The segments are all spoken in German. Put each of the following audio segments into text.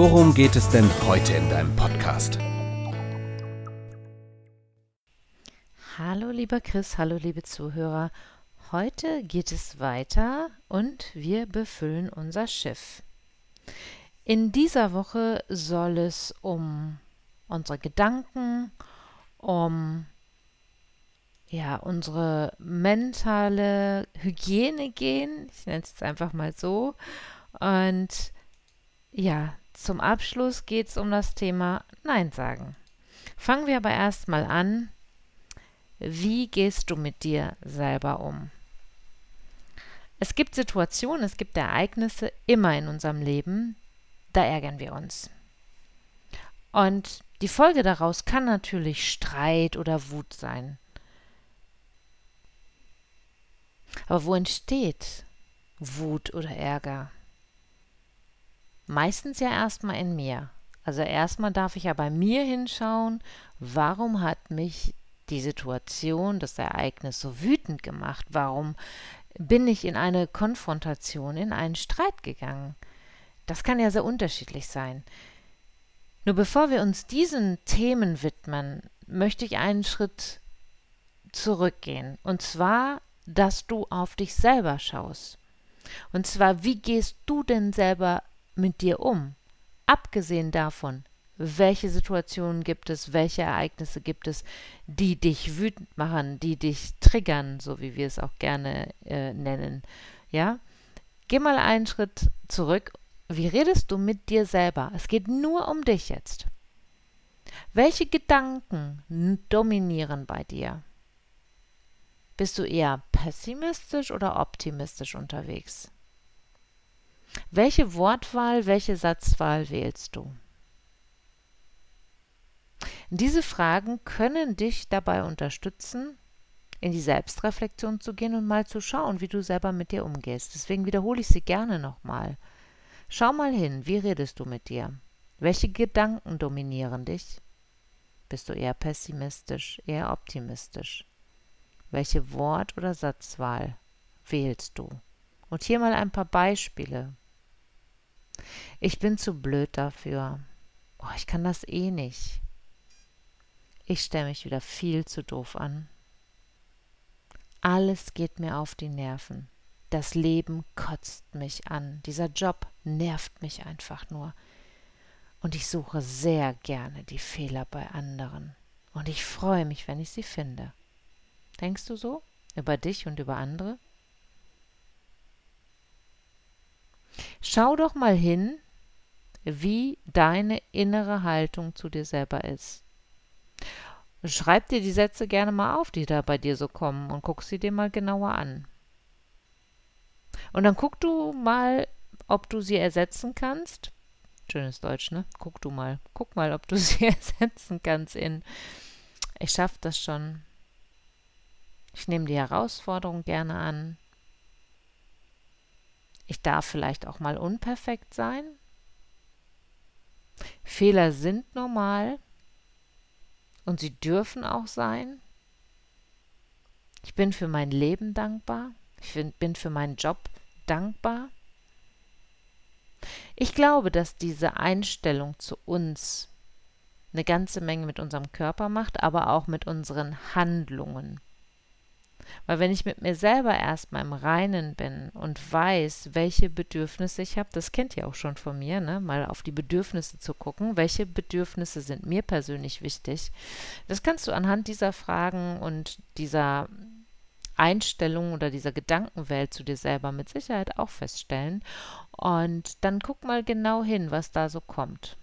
worum geht es denn heute in deinem Podcast? Hallo lieber Chris, hallo liebe Zuhörer. Heute geht es weiter und wir befüllen unser Schiff. In dieser Woche soll es um unsere Gedanken, um ja, unsere mentale Hygiene gehen. Ich nenne es jetzt einfach mal so. Und ja, zum Abschluss geht es um das Thema Nein sagen. Fangen wir aber erstmal an. Wie gehst du mit dir selber um? Es gibt Situationen, es gibt Ereignisse immer in unserem Leben, da ärgern wir uns. Und die Folge daraus kann natürlich Streit oder Wut sein. Aber wo entsteht Wut oder Ärger? Meistens ja erstmal in mir. Also erstmal darf ich ja bei mir hinschauen, warum hat mich die Situation, das Ereignis so wütend gemacht? Warum bin ich in eine Konfrontation, in einen Streit gegangen. Das kann ja sehr unterschiedlich sein. Nur bevor wir uns diesen Themen widmen, möchte ich einen Schritt zurückgehen. Und zwar, dass du auf dich selber schaust. Und zwar, wie gehst du denn selber mit dir um? Abgesehen davon, welche Situationen gibt es, welche Ereignisse gibt es, die dich wütend machen, die dich triggern, so wie wir es auch gerne äh, nennen. Ja? Geh mal einen Schritt zurück. Wie redest du mit dir selber? Es geht nur um dich jetzt. Welche Gedanken dominieren bei dir? Bist du eher pessimistisch oder optimistisch unterwegs? Welche Wortwahl, welche Satzwahl wählst du? Diese Fragen können dich dabei unterstützen, in die Selbstreflexion zu gehen und mal zu schauen, wie du selber mit dir umgehst. Deswegen wiederhole ich sie gerne nochmal. Schau mal hin, wie redest du mit dir? Welche Gedanken dominieren dich? Bist du eher pessimistisch, eher optimistisch? Welche Wort- oder Satzwahl wählst du? Und hier mal ein paar Beispiele. Ich bin zu blöd dafür. Oh, ich kann das eh nicht. Ich stelle mich wieder viel zu doof an. Alles geht mir auf die Nerven. Das Leben kotzt mich an. Dieser Job nervt mich einfach nur. Und ich suche sehr gerne die Fehler bei anderen. Und ich freue mich, wenn ich sie finde. Denkst du so? Über dich und über andere? Schau doch mal hin, wie deine innere Haltung zu dir selber ist. Schreib dir die Sätze gerne mal auf, die da bei dir so kommen und guck sie dir mal genauer an. Und dann guck du mal, ob du sie ersetzen kannst. Schönes Deutsch, ne? Guck du mal. Guck mal, ob du sie ersetzen kannst in Ich schaff das schon. Ich nehme die Herausforderung gerne an. Ich darf vielleicht auch mal unperfekt sein. Fehler sind normal. Und sie dürfen auch sein. Ich bin für mein Leben dankbar. Ich bin für meinen Job dankbar. Ich glaube, dass diese Einstellung zu uns eine ganze Menge mit unserem Körper macht, aber auch mit unseren Handlungen. Weil wenn ich mit mir selber erstmal im Reinen bin und weiß, welche Bedürfnisse ich habe, das kennt ihr auch schon von mir, ne? mal auf die Bedürfnisse zu gucken, welche Bedürfnisse sind mir persönlich wichtig. Das kannst du anhand dieser Fragen und dieser Einstellung oder dieser Gedankenwelt zu dir selber mit Sicherheit auch feststellen. Und dann guck mal genau hin, was da so kommt.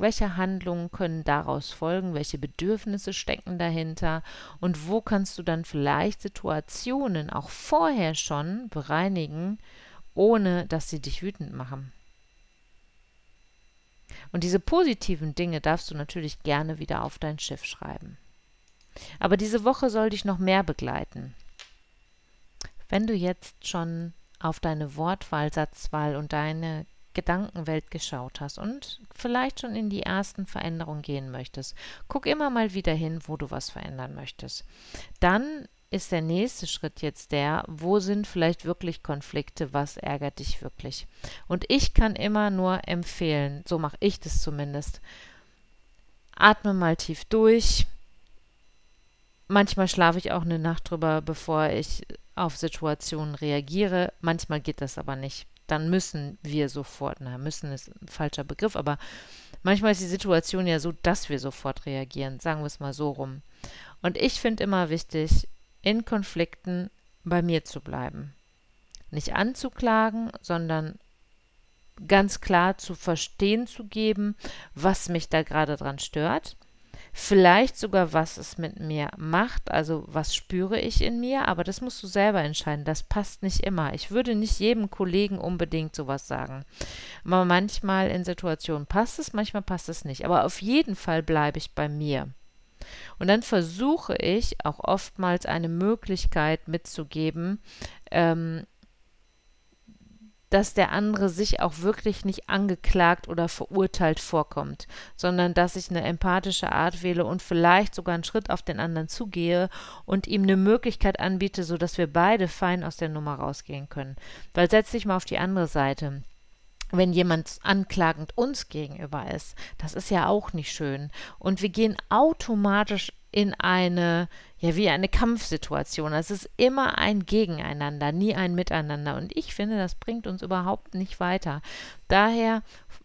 Welche Handlungen können daraus folgen? Welche Bedürfnisse stecken dahinter? Und wo kannst du dann vielleicht Situationen auch vorher schon bereinigen, ohne dass sie dich wütend machen? Und diese positiven Dinge darfst du natürlich gerne wieder auf dein Schiff schreiben. Aber diese Woche soll dich noch mehr begleiten. Wenn du jetzt schon auf deine Wortwahl, Satzwahl und deine Gedankenwelt geschaut hast und vielleicht schon in die ersten Veränderungen gehen möchtest, guck immer mal wieder hin, wo du was verändern möchtest. Dann ist der nächste Schritt jetzt der, wo sind vielleicht wirklich Konflikte, was ärgert dich wirklich? Und ich kann immer nur empfehlen, so mache ich das zumindest, atme mal tief durch. Manchmal schlafe ich auch eine Nacht drüber, bevor ich auf Situationen reagiere. Manchmal geht das aber nicht. Dann müssen wir sofort, na, müssen ist ein falscher Begriff, aber manchmal ist die Situation ja so, dass wir sofort reagieren. Sagen wir es mal so rum. Und ich finde immer wichtig, in Konflikten bei mir zu bleiben. Nicht anzuklagen, sondern ganz klar zu verstehen zu geben, was mich da gerade dran stört. Vielleicht sogar, was es mit mir macht, also was spüre ich in mir, aber das musst du selber entscheiden. Das passt nicht immer. Ich würde nicht jedem Kollegen unbedingt sowas sagen. Aber manchmal in Situationen passt es, manchmal passt es nicht. Aber auf jeden Fall bleibe ich bei mir. Und dann versuche ich auch oftmals eine Möglichkeit mitzugeben, ähm, dass der andere sich auch wirklich nicht angeklagt oder verurteilt vorkommt, sondern dass ich eine empathische Art wähle und vielleicht sogar einen Schritt auf den anderen zugehe und ihm eine Möglichkeit anbiete, sodass wir beide fein aus der Nummer rausgehen können. Weil setz dich mal auf die andere Seite wenn jemand anklagend uns gegenüber ist. Das ist ja auch nicht schön. Und wir gehen automatisch in eine, ja, wie eine Kampfsituation. Es ist immer ein Gegeneinander, nie ein Miteinander. Und ich finde, das bringt uns überhaupt nicht weiter. Daher,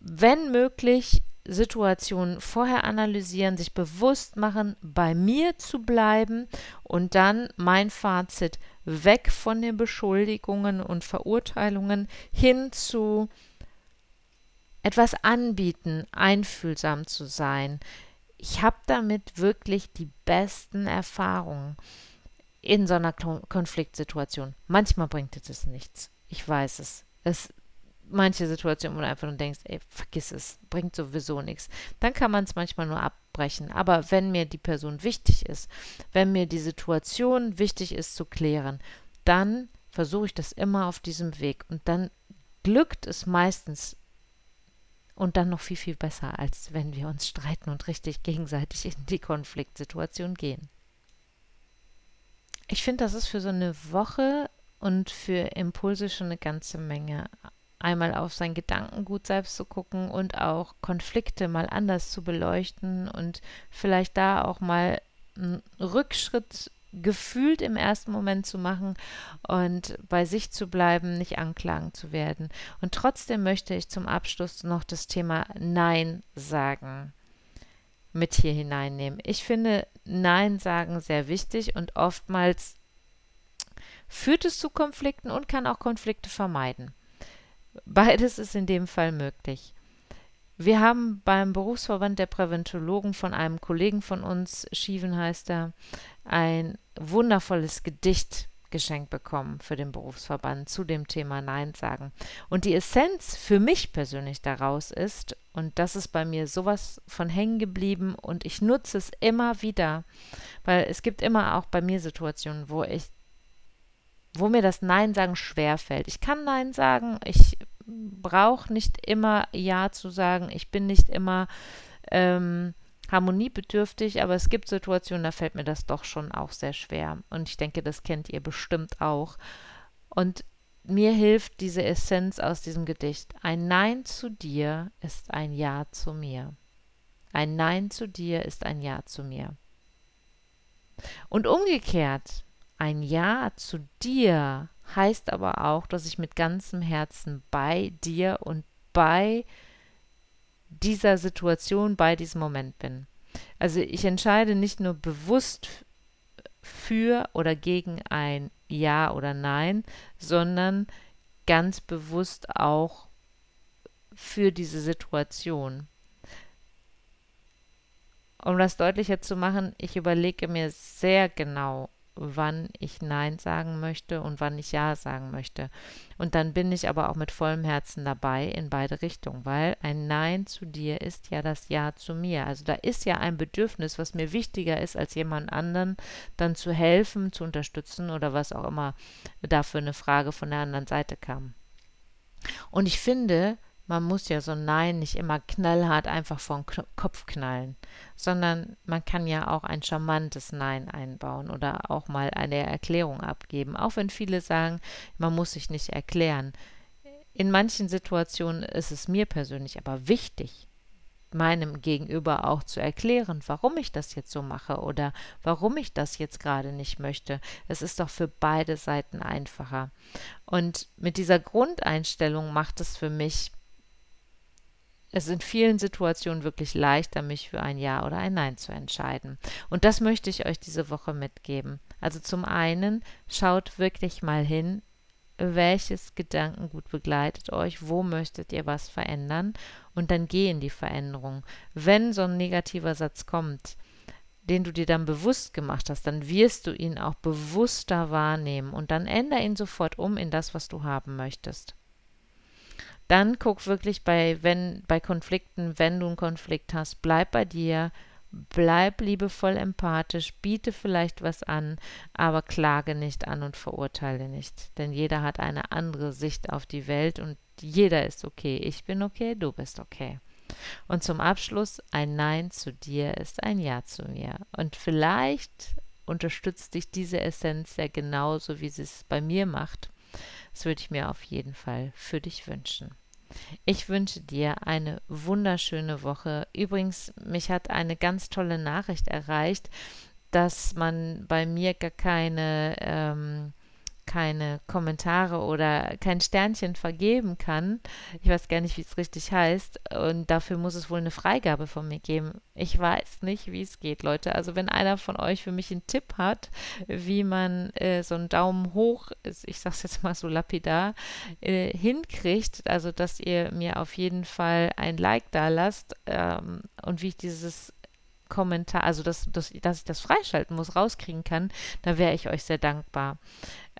wenn möglich, Situationen vorher analysieren, sich bewusst machen, bei mir zu bleiben und dann mein Fazit weg von den Beschuldigungen und Verurteilungen hin zu etwas anbieten, einfühlsam zu sein. Ich habe damit wirklich die besten Erfahrungen in so einer Konfliktsituation. Manchmal bringt es nichts. Ich weiß es. Es manche Situationen, wo du einfach nur denkst, ey, vergiss es, bringt sowieso nichts. Dann kann man es manchmal nur abbrechen. Aber wenn mir die Person wichtig ist, wenn mir die Situation wichtig ist zu klären, dann versuche ich das immer auf diesem Weg. Und dann glückt es meistens und dann noch viel, viel besser, als wenn wir uns streiten und richtig gegenseitig in die Konfliktsituation gehen. Ich finde, das ist für so eine Woche und für Impulse schon eine ganze Menge. Einmal auf sein Gedankengut selbst zu gucken und auch Konflikte mal anders zu beleuchten und vielleicht da auch mal einen Rückschritt gefühlt im ersten Moment zu machen und bei sich zu bleiben, nicht anklagen zu werden. Und trotzdem möchte ich zum Abschluss noch das Thema Nein sagen mit hier hineinnehmen. Ich finde Nein sagen sehr wichtig und oftmals führt es zu Konflikten und kann auch Konflikte vermeiden. Beides ist in dem Fall möglich. Wir haben beim Berufsverband der Präventologen von einem Kollegen von uns, Schieven heißt er, ein wundervolles Gedicht geschenkt bekommen für den Berufsverband zu dem Thema Nein sagen. Und die Essenz für mich persönlich daraus ist, und das ist bei mir sowas von hängen geblieben und ich nutze es immer wieder, weil es gibt immer auch bei mir Situationen, wo ich, wo mir das Nein sagen schwerfällt. Ich kann Nein sagen, ich brauche nicht immer Ja zu sagen. Ich bin nicht immer ähm, harmoniebedürftig, aber es gibt Situationen, da fällt mir das doch schon auch sehr schwer. Und ich denke, das kennt ihr bestimmt auch. Und mir hilft diese Essenz aus diesem Gedicht. Ein Nein zu dir ist ein Ja zu mir. Ein Nein zu dir ist ein Ja zu mir. Und umgekehrt, ein Ja zu dir heißt aber auch, dass ich mit ganzem Herzen bei dir und bei dieser Situation, bei diesem Moment bin. Also ich entscheide nicht nur bewusst für oder gegen ein Ja oder Nein, sondern ganz bewusst auch für diese Situation. Um das deutlicher zu machen, ich überlege mir sehr genau, wann ich Nein sagen möchte und wann ich Ja sagen möchte. Und dann bin ich aber auch mit vollem Herzen dabei in beide Richtungen, weil ein Nein zu dir ist ja das Ja zu mir. Also da ist ja ein Bedürfnis, was mir wichtiger ist, als jemand anderen dann zu helfen, zu unterstützen oder was auch immer dafür eine Frage von der anderen Seite kam. Und ich finde, man muss ja so ein Nein nicht immer knallhart einfach vor den Kopf knallen, sondern man kann ja auch ein charmantes Nein einbauen oder auch mal eine Erklärung abgeben, auch wenn viele sagen, man muss sich nicht erklären. In manchen Situationen ist es mir persönlich aber wichtig, meinem Gegenüber auch zu erklären, warum ich das jetzt so mache oder warum ich das jetzt gerade nicht möchte. Es ist doch für beide Seiten einfacher. Und mit dieser Grundeinstellung macht es für mich es in vielen Situationen wirklich leichter, mich für ein Ja oder ein Nein zu entscheiden. Und das möchte ich euch diese Woche mitgeben. Also zum einen schaut wirklich mal hin, welches Gedankengut begleitet euch, wo möchtet ihr was verändern und dann geh in die Veränderung. Wenn so ein negativer Satz kommt, den du dir dann bewusst gemacht hast, dann wirst du ihn auch bewusster wahrnehmen und dann ändere ihn sofort um in das, was du haben möchtest dann guck wirklich bei, wenn, bei Konflikten, wenn du einen Konflikt hast, bleib bei dir, bleib liebevoll empathisch, biete vielleicht was an, aber klage nicht an und verurteile nicht. Denn jeder hat eine andere Sicht auf die Welt und jeder ist okay. Ich bin okay, du bist okay. Und zum Abschluss, ein Nein zu dir ist ein Ja zu mir. Und vielleicht unterstützt dich diese Essenz ja genauso, wie sie es bei mir macht. Das würde ich mir auf jeden Fall für dich wünschen. Ich wünsche dir eine wunderschöne Woche. Übrigens, mich hat eine ganz tolle Nachricht erreicht, dass man bei mir gar keine ähm, keine Kommentare oder kein Sternchen vergeben kann. Ich weiß gar nicht, wie es richtig heißt. Und dafür muss es wohl eine Freigabe von mir geben. Ich weiß nicht, wie es geht, Leute. Also wenn einer von euch für mich einen Tipp hat, wie man äh, so einen Daumen hoch, ich sag's jetzt mal so lapidar, äh, hinkriegt, also dass ihr mir auf jeden Fall ein Like da lasst ähm, und wie ich dieses Kommentar, also dass, dass, dass ich das freischalten muss, rauskriegen kann, da wäre ich euch sehr dankbar.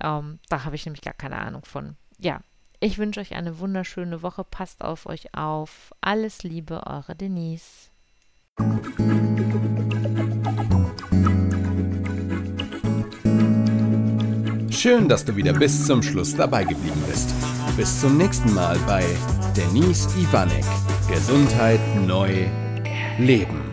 Ähm, da habe ich nämlich gar keine Ahnung von. Ja, ich wünsche euch eine wunderschöne Woche. Passt auf euch auf. Alles Liebe, eure Denise. Schön, dass du wieder bis zum Schluss dabei geblieben bist. Bis zum nächsten Mal bei Denise Ivanek. Gesundheit neu leben.